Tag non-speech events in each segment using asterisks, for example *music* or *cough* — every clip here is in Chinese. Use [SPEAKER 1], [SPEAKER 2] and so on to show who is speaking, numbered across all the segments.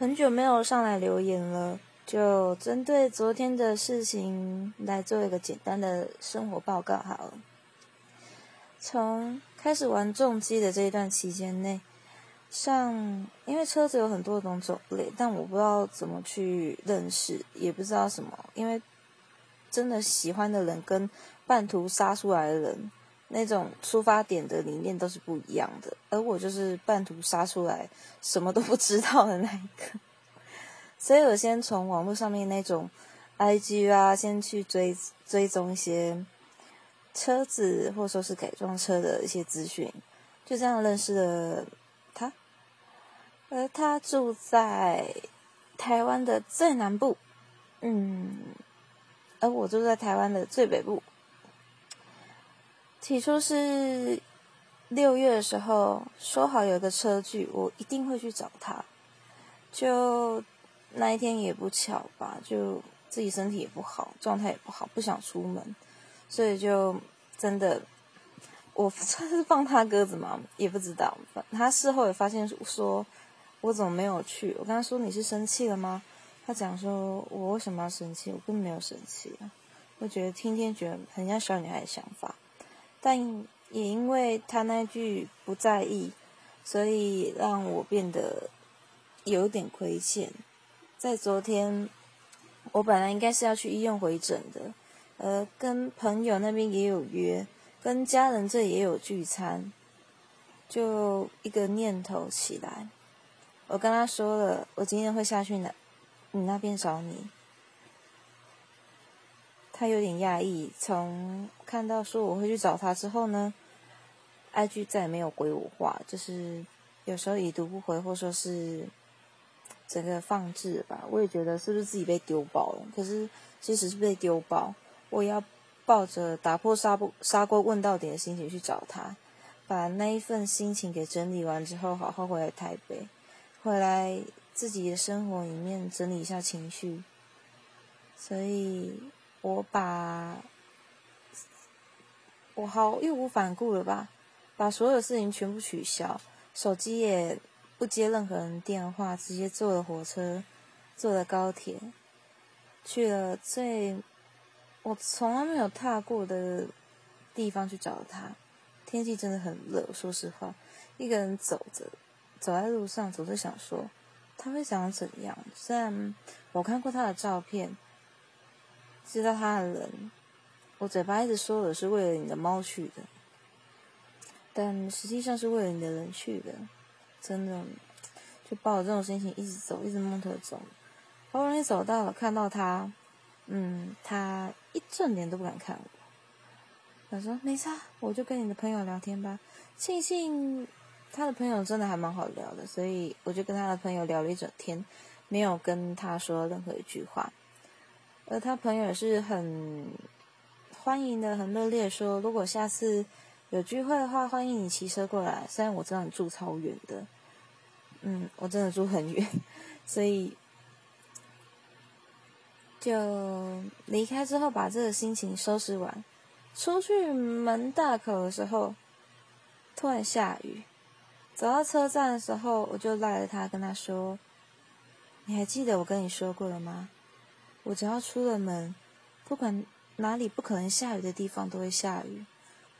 [SPEAKER 1] 很久没有上来留言了，就针对昨天的事情来做一个简单的生活报告好了。从开始玩重机的这一段期间内，像因为车子有很多种种类，但我不知道怎么去认识，也不知道什么，因为真的喜欢的人跟半途杀出来的人。那种出发点的理念都是不一样的，而我就是半途杀出来，什么都不知道的那一个，所以我先从网络上面那种 IG 啊，先去追追踪一些车子或者说是改装车的一些资讯，就这样认识了他，而他住在台湾的最南部，嗯，而我住在台湾的最北部。起初是六月的时候说好有个车距，我一定会去找他。就那一天也不巧吧，就自己身体也不好，状态也不好，不想出门，所以就真的我 *laughs* 算是放他鸽子嘛，也不知道。他事后也发现说，我怎么没有去？我跟他说你是生气了吗？他讲说我为什么要生气？我根本没有生气啊！我觉得天天觉得很像小女孩的想法。但也因为他那句不在意，所以让我变得有点亏欠。在昨天，我本来应该是要去医院回诊的，呃，跟朋友那边也有约，跟家人这也有聚餐，就一个念头起来，我跟他说了，我今天会下去那你那边找你。他有点讶异，从看到说我会去找他之后呢，IG 再也没有回我话，就是有时候已读不回，或说是整个放置吧。我也觉得是不是自己被丢包了？可是其实是被丢包，我也要抱着打破砂不砂锅问到底的心情去找他，把那一份心情给整理完之后，好好回来台北，回来自己的生活里面整理一下情绪，所以。我把，我好义无反顾了吧，把所有事情全部取消，手机也不接任何人电话，直接坐了火车，坐了高铁，去了最我从来没有踏过的地方去找他。天气真的很热，说实话，一个人走着，走在路上，总是想说他会想怎样。虽然我看过他的照片。知道他的人，我嘴巴一直说我是为了你的猫去的，但实际上是为了你的人去的，真的，就抱着这种心情一直走，一直蒙头走，好不容易走到了，看到他，嗯，他一正脸都不敢看我。他说：“没事，我就跟你的朋友聊天吧。”庆幸他的朋友真的还蛮好聊的，所以我就跟他的朋友聊了一整天，没有跟他说任何一句话。而他朋友也是很欢迎的，很热烈，说如果下次有聚会的话，欢迎你骑车过来。虽然我知道你住超远的，嗯，我真的住很远，所以就离开之后，把这个心情收拾完，出去门大口的时候，突然下雨。走到车站的时候，我就赖着他，跟他说：“你还记得我跟你说过了吗？”我只要出了门，不管哪里不可能下雨的地方都会下雨。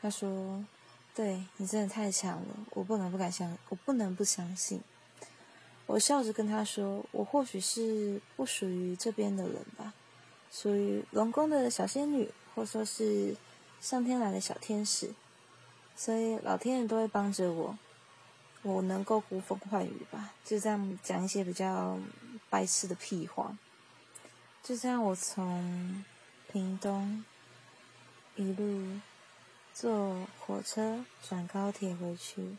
[SPEAKER 1] 他说：“对你真的太强了，我不能不敢相，我不能不相信。”我笑着跟他说：“我或许是不属于这边的人吧，属于龙宫的小仙女，或说是上天来的小天使，所以老天爷都会帮着我，我能够呼风唤雨吧。”就这样讲一些比较白痴的屁话。就这样，我从屏东一路坐火车转高铁回去，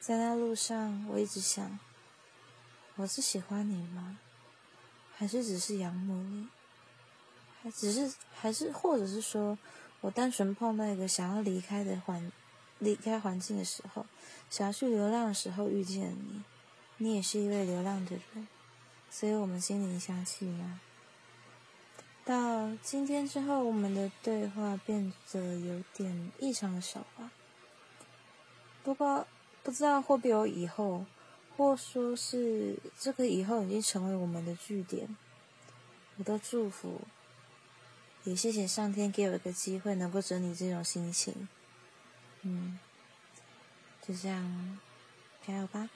[SPEAKER 1] 在那路上，我一直想：我是喜欢你吗？还是只是仰慕你？还只是还是，或者是说我单纯碰到一个想要离开的环离开环境的时候，想要去流浪的时候遇见你，你也是一位流浪的人，所以我们心灵相契吗？到今天之后，我们的对话变得有点异常的少吧。不过不知道会不会有以后，或说是这个以后已经成为我们的据点，我都祝福，也谢谢上天给我一个机会能够整理这种心情。嗯，就这样，加油吧。